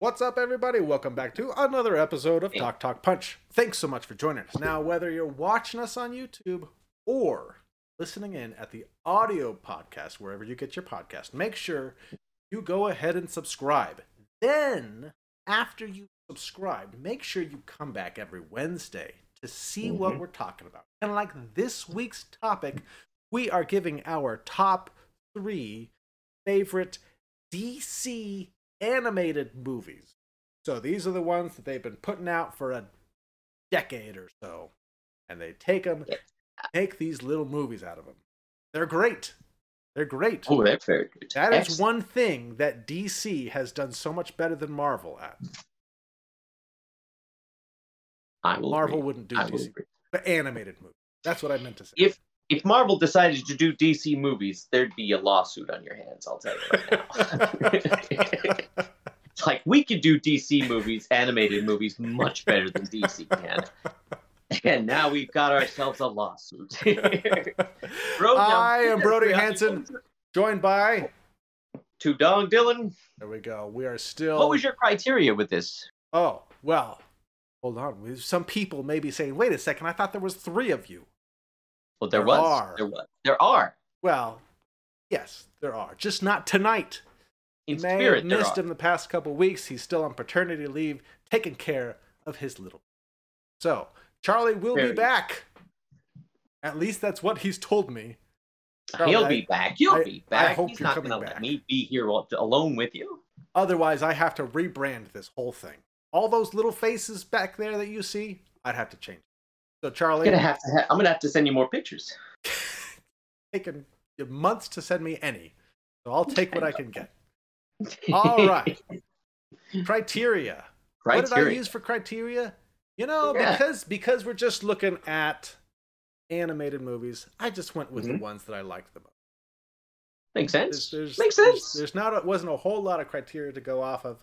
What's up, everybody? Welcome back to another episode of Talk Talk Punch. Thanks so much for joining us. Now, whether you're watching us on YouTube or listening in at the audio podcast, wherever you get your podcast, make sure you go ahead and subscribe. Then, after you subscribe, make sure you come back every Wednesday to see what mm-hmm. we're talking about. And like this week's topic, we are giving our top three favorite DC animated movies. So these are the ones that they've been putting out for a decade or so, and they take them, take these little movies out of them. They're great. They're great. Oh, that's very good. That is Excellent. one thing that DC has done so much better than Marvel at. I will Marvel agree. wouldn't do I will DC, agree. but animated movies. That's what I meant to say. If if Marvel decided to do DC movies, there'd be a lawsuit on your hands. I'll tell you right now. it's like we could do DC movies, animated movies, much better than DC can. And now we've got ourselves a lawsuit. Bro, I am Brody Hanson, joined by. To Dong Dylan, There we go. We are still. what was your criteria with this? Oh well, hold on. Some people may be saying, "Wait a second, I thought there was three of you." Well, there, There was. are. There was. There are. Well, yes, there are. Just not tonight. In may spirit, missed him the past couple weeks. He's still on paternity leave, taking care of his little. So Charlie will be Very- back. At least that's what he's told me. Charlie, He'll I- be back. You'll I- be I back. hope He's you're not coming gonna back. let me be here alone with you. Otherwise, I have to rebrand this whole thing. All those little faces back there that you see, I'd have to change. So I'm Charlie, gonna have to. Ha- I'm gonna have to send you more pictures. taken months to send me any. So I'll take what I can get. All right. Criteria. What did I use for criteria? You know, Yeah. because because we're just looking at animated movies, I just went with the Mhm. ones that I liked the most. Makes sense. there's, Makes there's- sense. There's, not a, wasn't a whole lot of criteria to go off of.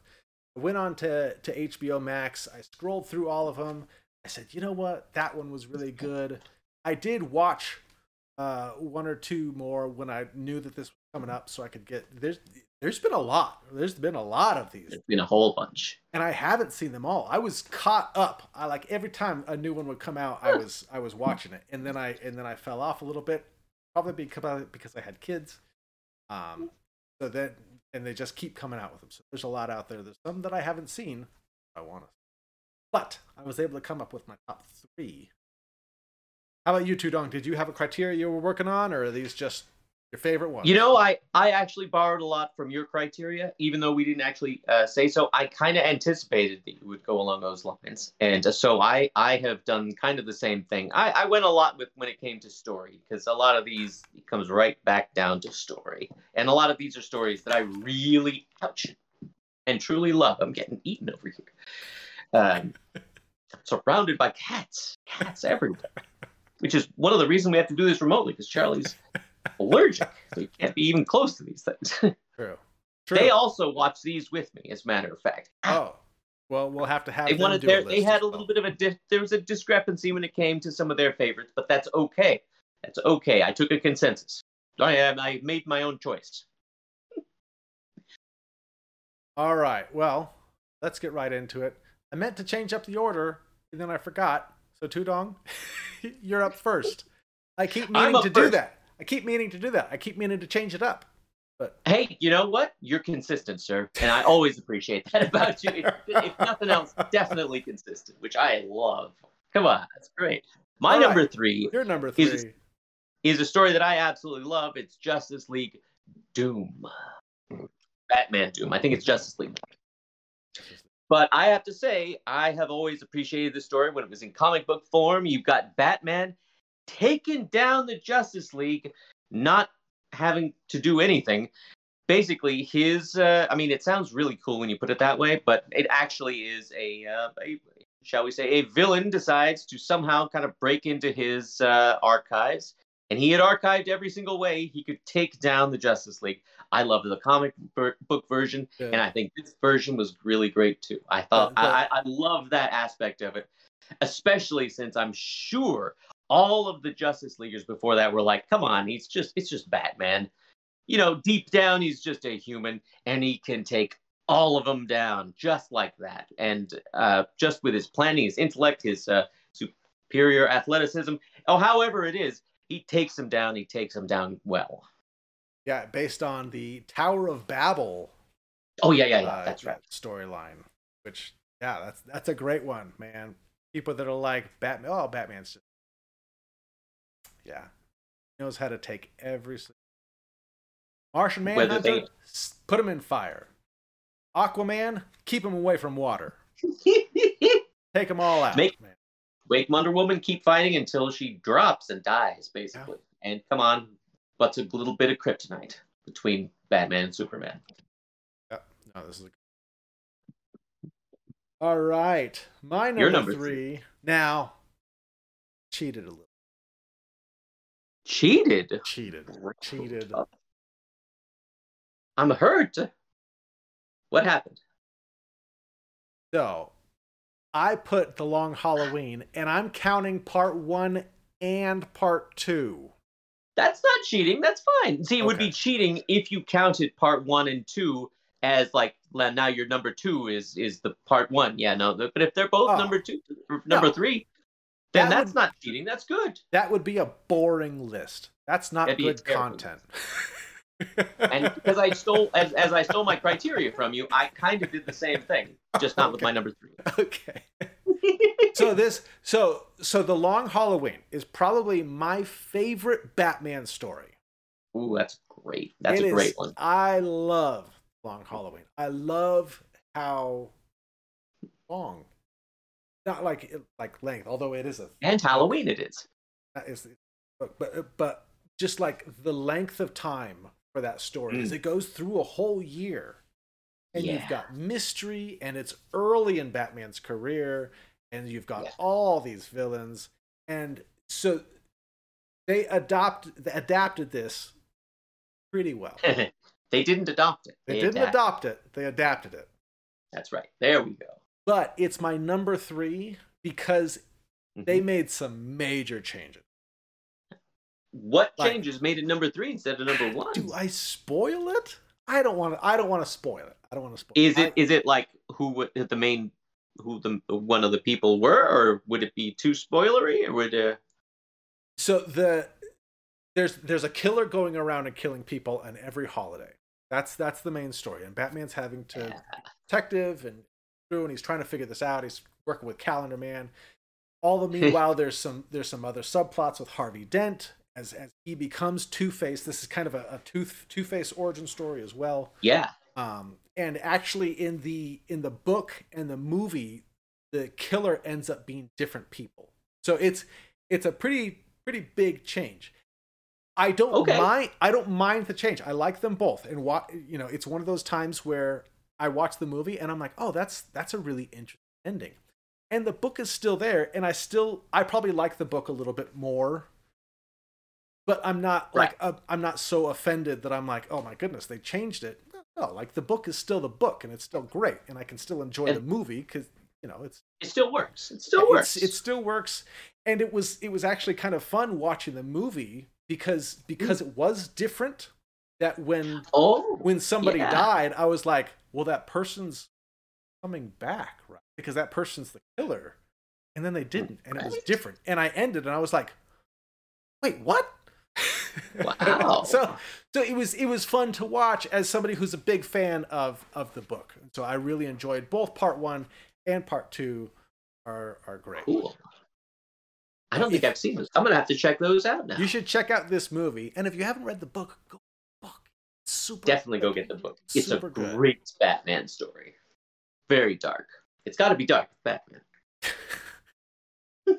I went on to to HBO Max. I scrolled through all of them. I said, you know what, that one was really good. I did watch uh, one or two more when I knew that this was coming up, so I could get. There's there's been a lot. There's been a lot of these, There's been a whole bunch. and I haven't seen them all. I was caught up. I like every time a new one would come out, I was I was watching it, and then I and then I fell off a little bit, probably because because I had kids. Um, so then and they just keep coming out with them. So there's a lot out there. There's some that I haven't seen. I want to, but I was able to come up with my top three. How about you two, Dong? Did you have a criteria you were working on, or are these just your favorite ones? You know, I I actually borrowed a lot from your criteria, even though we didn't actually uh, say so. I kind of anticipated that you would go along those lines, and uh, so I I have done kind of the same thing. I, I went a lot with when it came to story because a lot of these comes right back down to story, and a lot of these are stories that I really touch and truly love. I'm getting eaten over here. Um, surrounded by cats, cats everywhere, which is one of the reasons we have to do this remotely because Charlie's allergic, so you can't be even close to these things. True. True. they also watch these with me, as a matter of fact. Oh, well, we'll have to have. They them wanted their, they had as a little bit of a di- there was a discrepancy when it came to some of their favorites, but that's okay. That's okay. I took a consensus. I am. I made my own choice. All right. Well, let's get right into it. I meant to change up the order, and then I forgot. So Tudong, you're up first. I keep meaning to do that. I keep meaning to do that. I keep meaning to change it up. But Hey, you know what? You're consistent, sir, and I always appreciate that about you. If, if nothing else, definitely consistent, which I love. Come on, that's great. My All right. number three you're number three. Is- is a story that I absolutely love. It's Justice League Doom. Batman Doom. I think it's Justice League. But I have to say, I have always appreciated the story when it was in comic book form. You've got Batman taking down the Justice League, not having to do anything. Basically, his, uh, I mean, it sounds really cool when you put it that way, but it actually is a, uh, a shall we say, a villain decides to somehow kind of break into his uh, archives. And he had archived every single way he could take down the Justice League. I loved the comic book version, Yeah. and I think this version was really great too. I thought the- I, I love that aspect of it, especially since I'm sure all of the Justice Leaguers before that were like, "Come on, he's just it's just Batman." You know, deep down, he's just a human, and he can take all of them down just like that. And uh, just with his planning, his intellect, his uh, superior athleticism, oh, however it is, he takes them down. He takes them down well. Yeah, based on the Tower of Babel. Oh yeah, yeah, yeah. uh, that's right. Storyline, which yeah, that's that's a great one, man. People that are like Batman. Oh, Batman's just yeah, he knows how to take every. Martian Manhunter, they- put him in fire. Aquaman, keep him away from water. Take them all out, Make- man. Wake Wonder Woman keep fighting until she drops and dies, basically. And come on, what's a little bit of kryptonite between Batman and Superman? Yep. No, this is. A... All right, my number, number three. Now, cheated a little. Cheated. Cheated. Cheated. I'm hurt. What happened? So, I put the Long Halloween, and I'm counting part one and part two. That's not cheating. That's fine. See, it would be cheating if you counted part one and two as like now your number two is is the part one. Yeah, no. But if they're both Oh. number two, number No. three, then That that's would- not cheating. That's good. That would be a boring list. That's not That'd good content. And because I stole as as I stole my criteria from you, I kind of did the same thing, just not with my number three. okay. so this so so the Long Halloween is probably my favorite Batman story. Ooh, that's great. That's It a is- great one. I love Long Halloween. I love how long, not like like length, although it is a And Halloween it is. that is but but just like the length of time for that story is Mm. it goes through a whole year and you've got mystery and it's early in batman's career and you've got Yeah. all these villains and so they adopt adapted this pretty well they didn't adopt it. they They didn't adapted. adopt it they adapted it That's right. There we go. but it's my number three because they Mhm. made some major changes What Like- changes made it number three instead of number one? do i spoil it i don't want to i don't want to spoil it i don't want to spoil Is it I- is it like who would the main who the one of the people were, or would it be too spoilery, or would uh, So the there's there's a killer going around and killing people on every holiday. That's that's the main story. And Batman's having to Yeah. detective and through and he's trying to figure this out. He's working with Calendar Man. All the meanwhile there's some there's some other subplots with Harvey Dent as as he becomes Two Face. This is kind of a, a Two Face origin story as well. yeah? Um, and actually, in the in the book and the movie, the killer ends up being different people. So it's it's a pretty pretty big change. I don't Okay. mind. I don't mind the change. I like them both, and what you know, it's one of those times where I watch the movie and I'm like, oh, that's that's a really interesting ending. And the book is still there, and I still I probably like the book a little bit more. But I'm not like uh, I'm not so offended that I'm like, oh my goodness, they changed it. No, like the book is still the book, and it's still great, and I can still enjoy And- the movie because you know it's It still works. It still works. It still works, and it was it was actually kind of fun watching the movie because because it was different. That when oh when somebody Yeah. died, I was like, well, that person's coming back, right? Because that person's the killer, and then they didn't, and it was different. And I ended, and I was like, wait, what? Wow. so so it was it was fun to watch as somebody who's a big fan of of the book. So I really enjoyed both part one and part two are are great. cool. I don't think I've seen those. I'm gonna have to check those out now. You should check out this movie, and if you haven't read the book, go book. It's super. Definitely go get the book. It's Super a good. great Batman story. Very dark. It's got to be dark, Batman.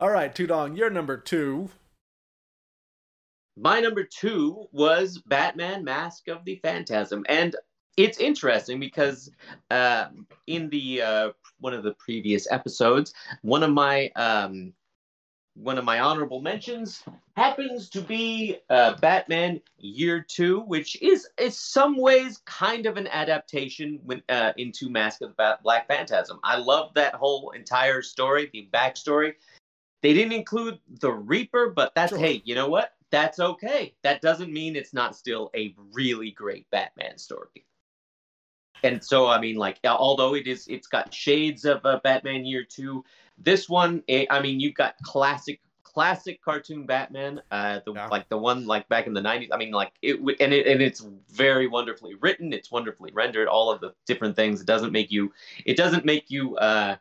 All right, Tudong, you're number two. My number two was Batman Mask of the Phantasm. And it's interesting because um, in the uh, one of the previous episodes, one of my um, one of my honorable mentions happens to be uh, Batman Year Two, which is in some ways kind of an adaptation with, uh, into Mask of the Black Phantasm. I love that whole entire story, the backstory. They didn't include the Reaper, but that's Sure. hey, you know what? That's okay. That doesn't mean it's not still a really great Batman story. and so I mean, like, although it is, it's got shades of uh, Batman Year Two. This one, it, I mean, you've got classic, classic cartoon Batman, uh, the Yeah. like the one like back in the '90s. I mean, like it, and it and it's very wonderfully written. It's wonderfully rendered. All of the different things. It doesn't make you, it doesn't make you, uh,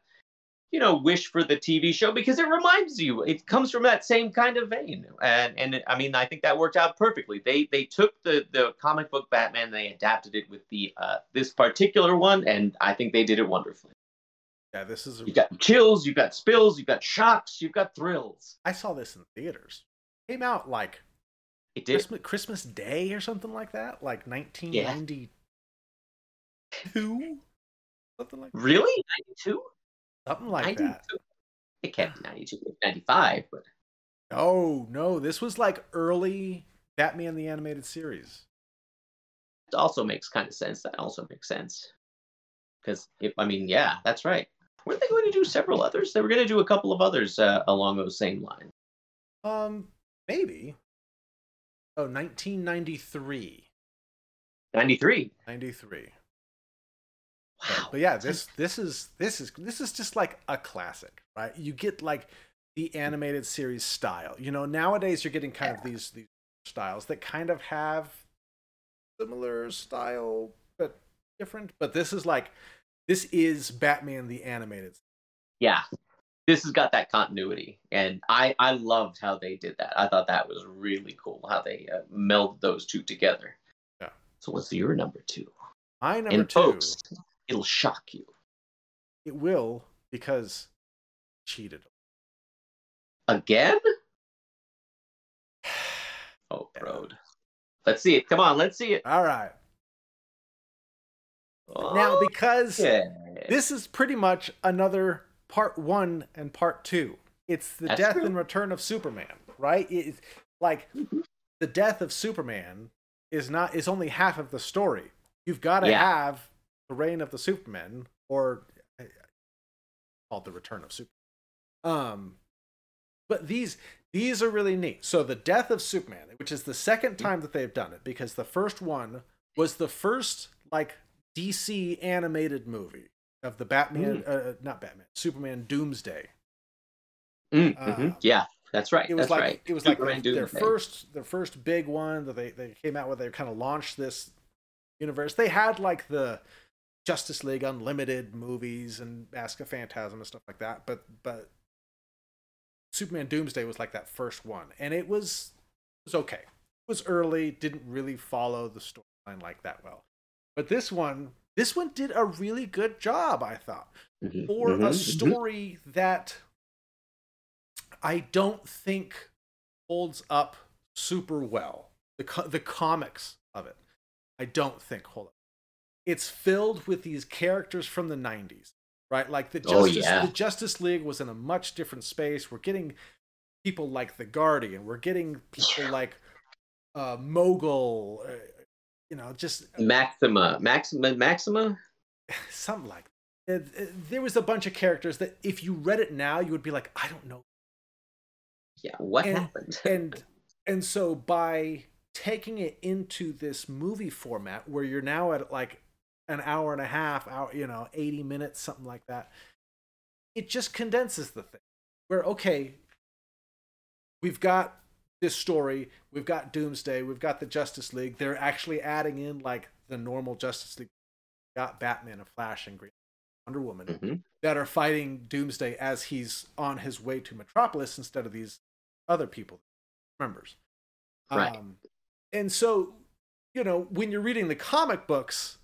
you know, wish for the TV show because it reminds you. It comes from that same kind of vein, and and I mean, I think that worked out perfectly. They they took the the comic book Batman, they adapted it with the uh, this particular one, and I think they did it wonderfully. Yeah, this is. A, You got chills, you've got spills, you've got shocks, you've got thrills. I saw this in theaters. Came out like It did. Christmas, Christmas Day or something like that, like 1992, something like That. Really? 92? Something like 92? that. It can't be 92, 95, but No, no, this was like early Batman the animated series. it also makes kind of sense. That also makes sense. Because, I mean, yeah, that's right. Weren't they going to do several others? They were going to do a couple of others uh, along those same lines. Um, maybe. Oh, 1993. 93. 93. Wow. But yeah, this this is this is this is just like a classic, right? You get like the animated series style. You know, nowadays you're getting kind of these these styles that kind of have similar style but different. But this is like this is Batman the animated. Yeah. This has got that continuity. And I, I loved how they did that. I thought that was really cool how they uh, melded those two together. Yeah. So what's your number two? My number and two, folks, it'll shock you. it will because cheated. Again? Oh, road. Let's see it. Come on, let's see it. All right. Now because yeah. this is pretty much another part one and part two. It's the That's death true. and return of Superman, right? It's like Mhm. the death of Superman is not is only half of the story. You've got to Yeah. have the reign of the Superman, or called the return of Superman. Um, but these these are really neat. So the death of Superman, which is the second Mm-hmm. time that they've done it, because the first one was the first like DC animated movie of the Batman, uh, not Batman, Superman Doomsday. Mm, uh, mhm. Yeah, that's right. It was that's like right. it was like Superman their, their Doomsday. first their first big one that they they came out with. They kind of launched this universe. They had like the Justice League Unlimited movies and Mask of Phantasm and stuff like that, but but Superman Doomsday was like that first one, and it was it was okay. It was early, didn't really follow the storyline like that well. But this one, this one did a really good job, I thought Mhm, for mhm, a story that I don't think holds up super well. The co- the comics of it, I don't think hold up. It's filled with these characters from the '90s, right? Like the Oh, Justice yeah. the Justice League was in a much different space. We're getting people like the Guardian. We're getting people like uh, Mongul. Uh, you know, just Maxima, Maxima, Maxima. something like that. There was a bunch of characters that if you read it now you would be like i don't know Yeah, what And- happened? and and so by taking it into this movie format where you're now at like an hour and a half hour you know 80 minutes something like that it just condenses the thing where okay we've got this story we've got doomsday we've got the justice league they're actually adding in like the normal justice league got batman and flash and green wonder woman Mhm. that are fighting Doomsday as he's on his way to Metropolis instead of these other people, members. Right. Um, and so, you know, when you're reading the comic books,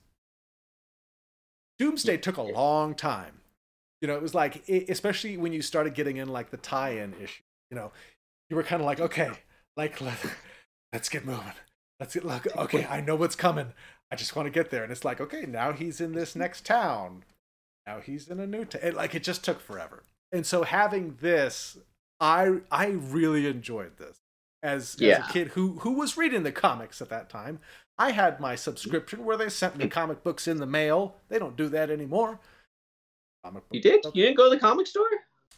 Doomsday took a long time. You know, it was like, it, especially when you started getting in like the tie-in issue. You know, you were kind of like, okay, like let, let's get moving. Let's get look. Okay, I know what's coming. I just want to get there. And it's like, okay, now he's in this next town. Now he's in a new town. Like it just took forever. And so having this, I I really enjoyed this as, as a kid who who was reading the comics at that time. I had my subscription where they sent me mm. comic books in the mail. They don't do that anymore. Comic You did? You didn't go to the comic store?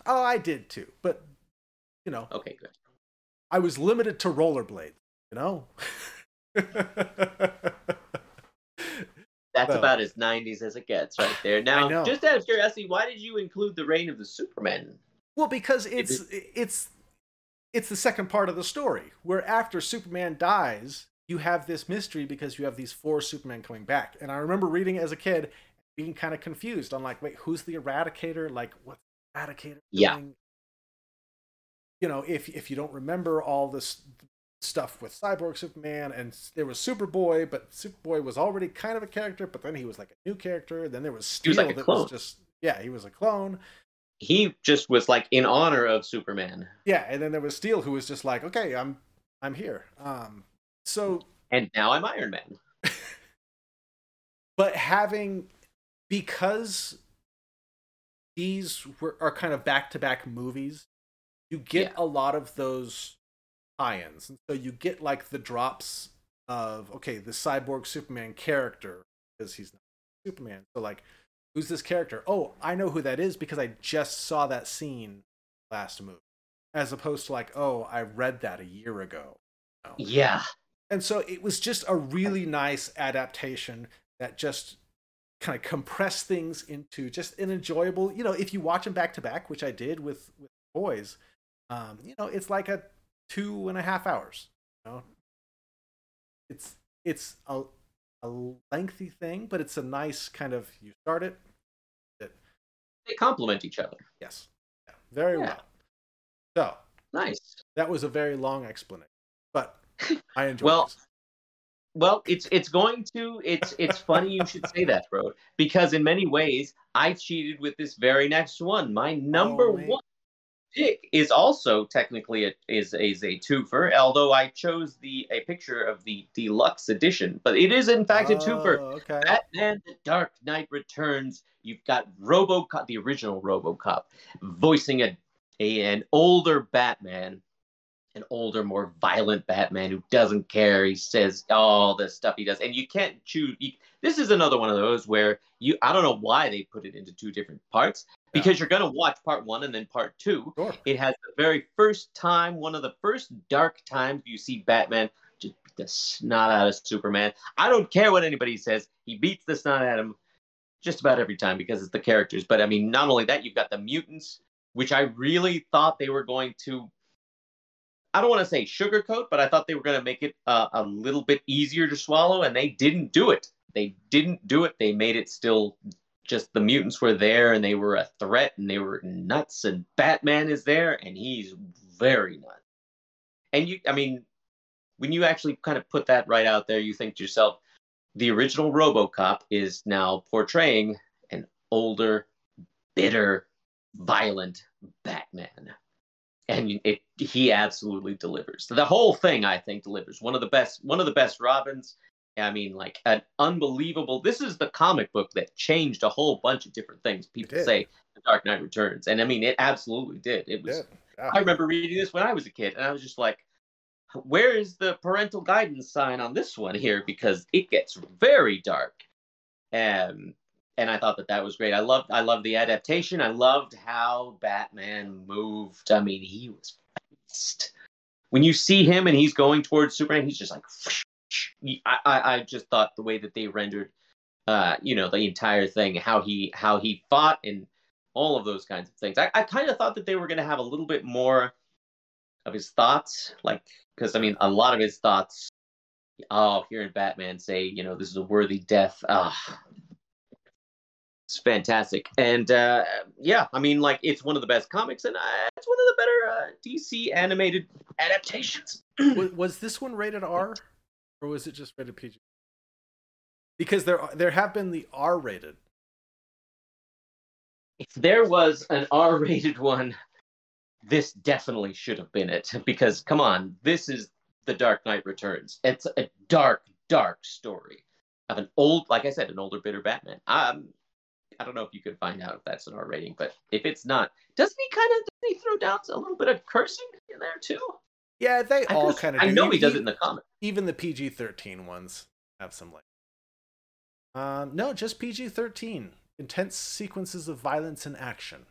Oh, I did too. But you know, Okay, good. I was limited to rollerblades. You know. That's So- about as 90s as it gets right there. Now, just out of curiosity, why did you include the reign of the Superman? Well, because it's it's it's the second part of the story where after Superman dies, you have this mystery because you have these four Supermen coming back. And I remember reading as a kid, being kind of confused on like, wait, who's the Eradicator? Like, what's the Eradicator Yeah. doing? You know, if if you don't remember all this stuff with Cyborg Superman and there was Superboy, but Superboy was already kind of a character, but then he was like a new character. Then there was Steel was like a that clone. was just yeah, he was a clone. He just was like in honor of Superman. Yeah, and then there was Steel who was just like, okay, I'm I'm here. Um, so And now I'm Iron Man. but having because these were are kind of back to back movies, you get a lot of those tie-ins, and so you get like the drops of okay, the cyborg Superman character because he's not Superman. So like, who's this character? Oh, I know who that is because I just saw that scene last movie, as opposed to like, oh, I read that a year ago. you know? Yeah. And so it was just a really nice adaptation that just kind of compressed things into just an enjoyable, you know, if you watch them back to back, which I did with with boys, um, you know, it's like a two and a half hours. You know, it's it's a a lengthy thing, but it's a nice kind of you start it, it They complement each other. yes, yeah, very Yeah. well. So Nice. that was a very long explanation, but I enjoyed. Well, this. Well, it's it's going to it's it's funny you should say that, bro, because in many ways I cheated with this very next one. My number Oh, one pick is also technically a, is is a twofer, although I chose the a picture of the deluxe edition, but it is in fact a oh, twofer. Oh, Okay. Batman: The Dark Knight Returns. You've got RoboCop, the original RoboCop, voicing a, a an older Batman, an older, more violent Batman who doesn't care. He says all the stuff he does, and you can't choose. You, this is another one of those where you. I don't know why they put it into two different parts because you're gonna watch part one and then part two. Sure. It has the very first time, one of the first dark times you see Batman just beat the snot out of Superman. I don't care what anybody says. He beats the snot out of him just about every time because it's the characters. But I mean, not only that, you've got the mutants, which I really thought they were going to. I don't want to say sugarcoat, but I thought they were going to make it uh, a little bit easier to swallow, and they didn't do it. They didn't do it. They made it still just the mutants were there and they were a threat and they were nuts, and Batman is there and he's very nuts. And you, I mean, when you actually kind of put that right out there, you think to yourself, the original RoboCop is now portraying an older, bitter, violent Batman. And it, he absolutely delivers. The whole thing, I think, delivers. One of the best, one of the best Robins. I mean, like an unbelievable. This is the comic book that changed a whole bunch of different things. People say The Dark Knight Returns, and I mean, it absolutely did. It was. I remember reading this when I was a kid, and I was just like, "Where is the parental guidance sign on this one here?" Because it gets very dark, and and I thought that that was great. I loved I loved the adaptation. I loved how Batman moved. I mean, he was fast. When you see him and he's going towards Superman, he's just like. I, I, I just thought the way that they rendered, uh, you know, the entire thing, how he how he fought and all of those kinds of things. I, I kind of thought that they were going to have a little bit more of his thoughts, like because I mean, a lot of his thoughts. Oh, hearing Batman say, you know, this is a worthy death. Ah, it's fantastic, and uh, yeah, I mean, like it's one of the best comics, and uh, it's one of the better uh, DC animated adaptations. was, was this one rated R, or was it just rated PG? Because there there have been the R rated. if there was an R-rated one, this definitely should have been it. Because come on, this is The Dark Knight Returns. It's a dark, dark story of an old, like I said, an older, bitter Batman. Um, I don't know if you could find out if that's an R rating, but if it's not, doesn't he kind of doesn't he throw down a little bit of cursing in there too? Yeah, they I all kind of. I know E- he does it in the comic. Even the PG thirteen ones have some like. Um, no, just PG thirteen. Intense sequences of violence and action.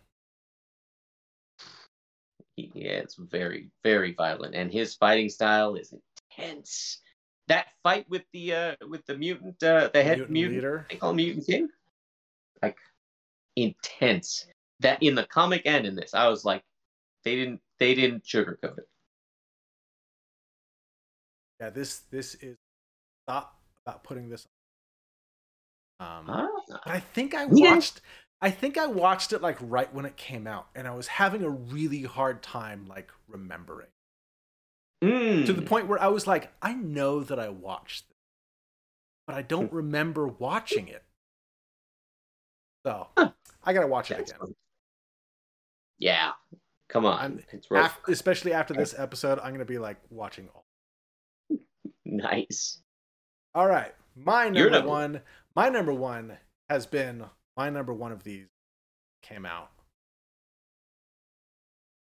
Yeah, it's very, very violent, and his fighting style is intense. that fight with the uh with the mutant uh the head Mutant mutant, leader. they call him mutant king like intense that in the comic and in this i was like they didn't they didn't sugarcoat it Yeah, this this is thought about putting this. Um, Ah, but I think I watched. I think I watched it like right when it came out, and I was having a really hard time like remembering mm. to the point where I was like, I know that I watched this, but I don't remember watching it. So Huh. I gotta watch it again. fun. yeah come on it's. Af- especially after this episode, I'm gonna be like watching all. nice All right, my number, Your number one. My number one has been my number one of these came out.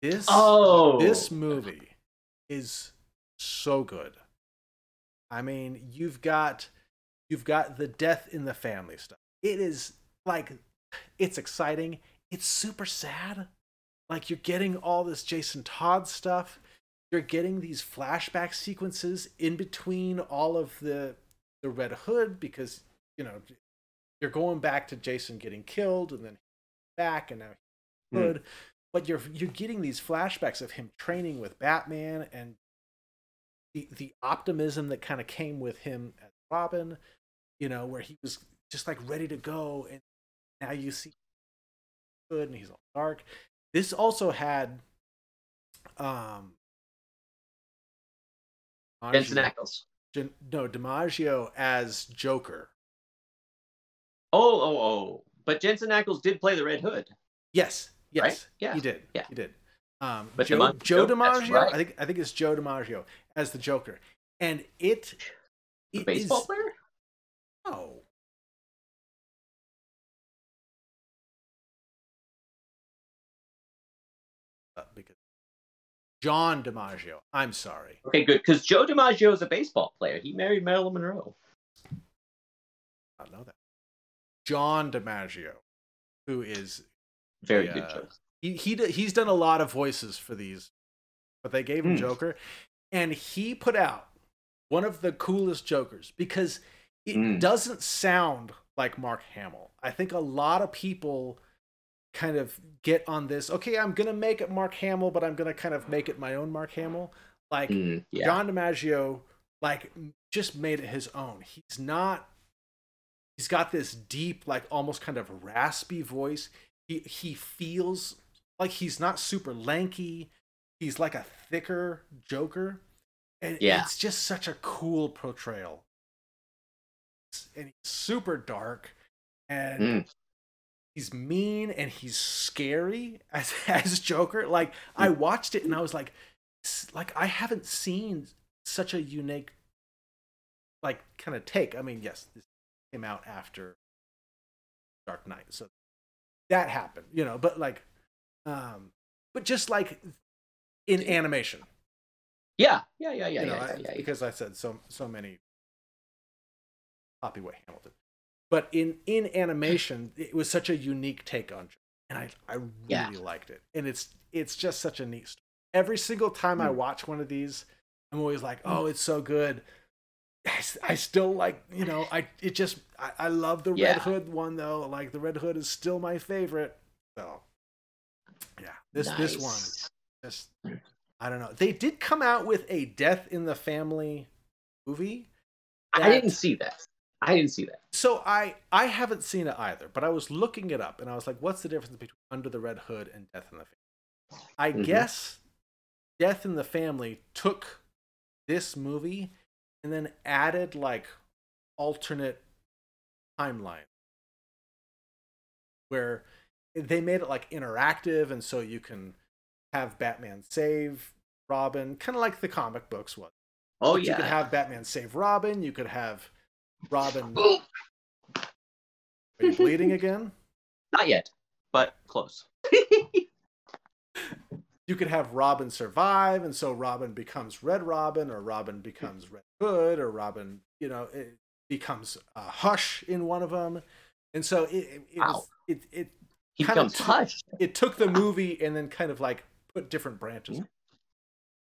This oh this movie is so good. I mean, you've got you've got the death in the family stuff. It is like it's exciting. It's super sad. Like you're getting all this Jason Todd stuff. You're getting these flashback sequences in between all of the the Red Hood because you know you're going back to Jason getting killed and then back and now Hmm. Hood. But you're you're getting these flashbacks of him training with Batman and the the optimism that kind of came with him as Robin, you know, where he was just like ready to go, and now you see Hood and he's all dark. This also had um Jensen Ackles. Gen- no DiMaggio as Joker. Oh, oh, oh. But Jensen Ackles did play the Red Hood. Yes, yes, Right? Yeah, he did. yeah. he did. Um, But Joe, DiMaggio- Joe DiMaggio, right. I think I think it's Joe DiMaggio as the Joker, and it, it baseball is- player? John DiMaggio. I'm sorry. Okay, good. Because Joe DiMaggio is a baseball player. He married Marilyn Monroe. I know that. John DiMaggio, who is Very Yeah. good choice. he he he's done a lot of voices for these, but they gave him Hmm. Joker, and he put out one of the coolest Jokers because it Mm. doesn't sound like Mark Hamill. I think a lot of people kind of get on this. Okay, I'm gonna make it Mark Hamill, but I'm gonna kind of make it my own Mark Hamill. Like Mm, yeah. John DiMaggio, like just made it his own. He's not. He's got this deep, like almost kind of raspy voice. He he feels like he's not super lanky. He's like a thicker Joker, and Yeah. it's just such a cool portrayal. And he's super dark, and Mm. He's mean and he's scary as as Joker. Like I watched it and I was like, like I haven't seen such a unique, like kind of take. I mean, yes, this came out after Dark Knight, so that happened, you know. But like, um, but just like in animation, Yeah, yeah, yeah, yeah, you know, yeah, I- yeah, yeah. because I said so so many copyright Hamilton. But in in animation, it was such a unique take on and I I really Yeah. liked it. And it's it's just such a neat story. Every single time I Mm. watch one of these, I'm always like, oh, it's so good. i still like you know I it just I, I love the Yeah. Red Hood one though. Like the Red Hood is still my favorite. So yeah, this this one just I don't know. They did come out with a Death in the Family movie. I didn't see that. I didn't see that. So I I haven't seen it either, but I was looking it up and I was like, what's the difference between Under the Red Hood and Death in the Family? I Mhm. guess Death in the Family took this movie and then added like alternate timeline where they made it like interactive and so you can have Batman save Robin, kind of like the comic books was. Oh But yeah. You could have Batman save Robin. You could have Robin. Are you bleeding again? Not yet, but close. You could have Robin survive, and so Robin becomes Red Robin, or Robin becomes Red Hood, or Robin, you know, it becomes uh, Hush in one of them, and so it it, it, was, Wow. it it He Kinda becomes t- it took the movie and then kind of like put different branches. Yeah.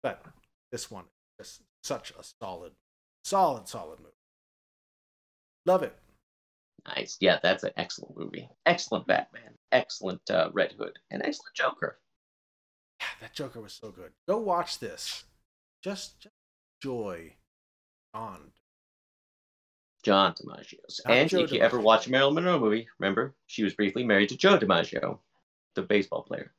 But this one is such a solid. Solid, solid movie. Love it. Nice. Yeah, that's an excellent movie. Excellent Batman. Excellent uh, Red Hood. And excellent Joker. Yeah, that Joker was so good. Go watch this. Just, just enjoy on. John DiMaggio's. Not and Joe if you ever DiMaggio. watch a Marilyn Monroe movie, remember she was briefly married to Joe DiMaggio, the baseball player.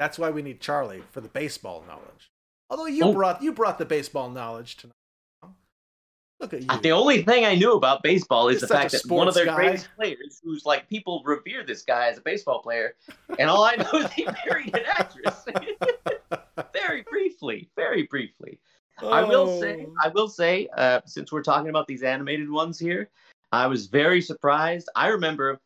That's why we need Charlie for the baseball knowledge. Although you Oh. brought you brought the baseball knowledge tonight. Look at you. The only thing I knew about baseball is You're the fact that one of their guy. greatest players, who's like people revere this guy as a baseball player, and all I know is he married an actress. very briefly, very briefly. I will say, Oh. I will say, uh, since we're talking about these animated ones here, I was very surprised. I remember,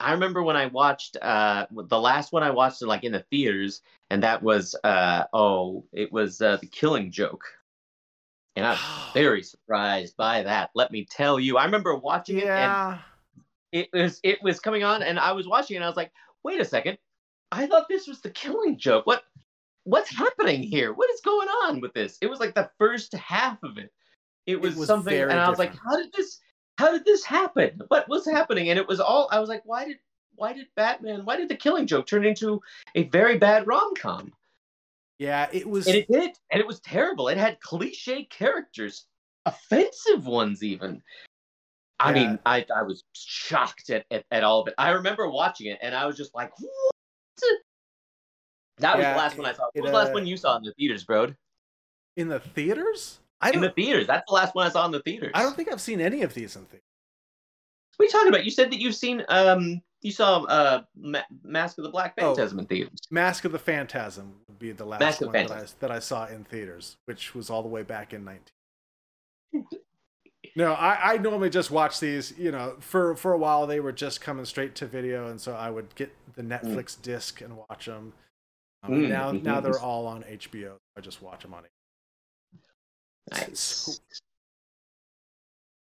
I remember when I watched uh, the last one I watched like in the theaters, and that was uh, oh, it was uh, the Killing Joke, and I'm very surprised by that. Let me tell you, I remember watching it, and yeah. it was it was coming on, and I was watching, it and I was like, wait a second, I thought this was the Killing Joke. What? What's happening here? What is going on with this? It was like the first half of it. It was, was something, and I was like, how did this? How did this happen? What was happening? And it was all. I was like, why did why did Batman? Why did the Killing Joke turn into a very bad rom com? Yeah, it was And it did, and it was terrible. It had cliche characters, offensive ones even. I Yeah. mean, I, I was shocked at, at, at all of it. I remember watching it, and I was just like, what? That was the last one I saw. it, What was the last uh, one you saw in the theaters, bro? in the theaters. I In the theaters. That's the last one I saw in the theaters. I don't think I've seen any of these in theaters. What are you talking about? You said that you've seen, um, you saw uh, Ma- Mask of the Black Oh. Phantasm in theaters. Mask of the Phantasm would be the last Mask one that I, that I saw in theaters, which was all the way back in 19. no, I, I normally just watch these. You know, for for a while they were just coming straight to video, and so I would get the Netflix disc and watch them. Um, Mm, now mhm. now they're all on HBO. I just watch them on. Nice.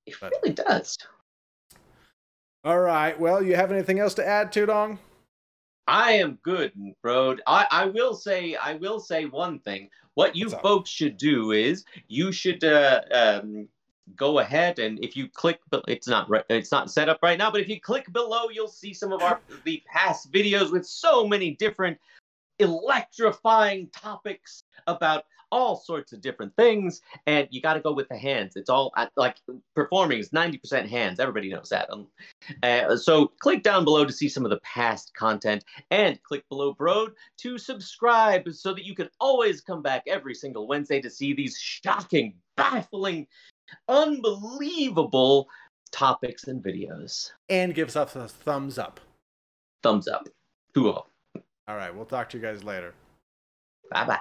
It But- really does. All right. Well, you have anything else to add, Tudong? I am good, bro. I, I will say I will say one thing. What you What's up? folks should do is you should uh, um, go ahead and if you click, but it's not right, it's not set up right now. But if you click below, you'll see some of our the past videos with so many different electrifying topics about all sorts of different things and you got to go with the hands it's all like performing is 90% hands everybody knows that um, uh, so click down below to see some of the past content and click below Broad to subscribe so that you can always come back every single wednesday to see these shocking baffling unbelievable topics and videos And gives us a thumbs up. thumbs up cool All right. We'll talk to you guys later. bye bye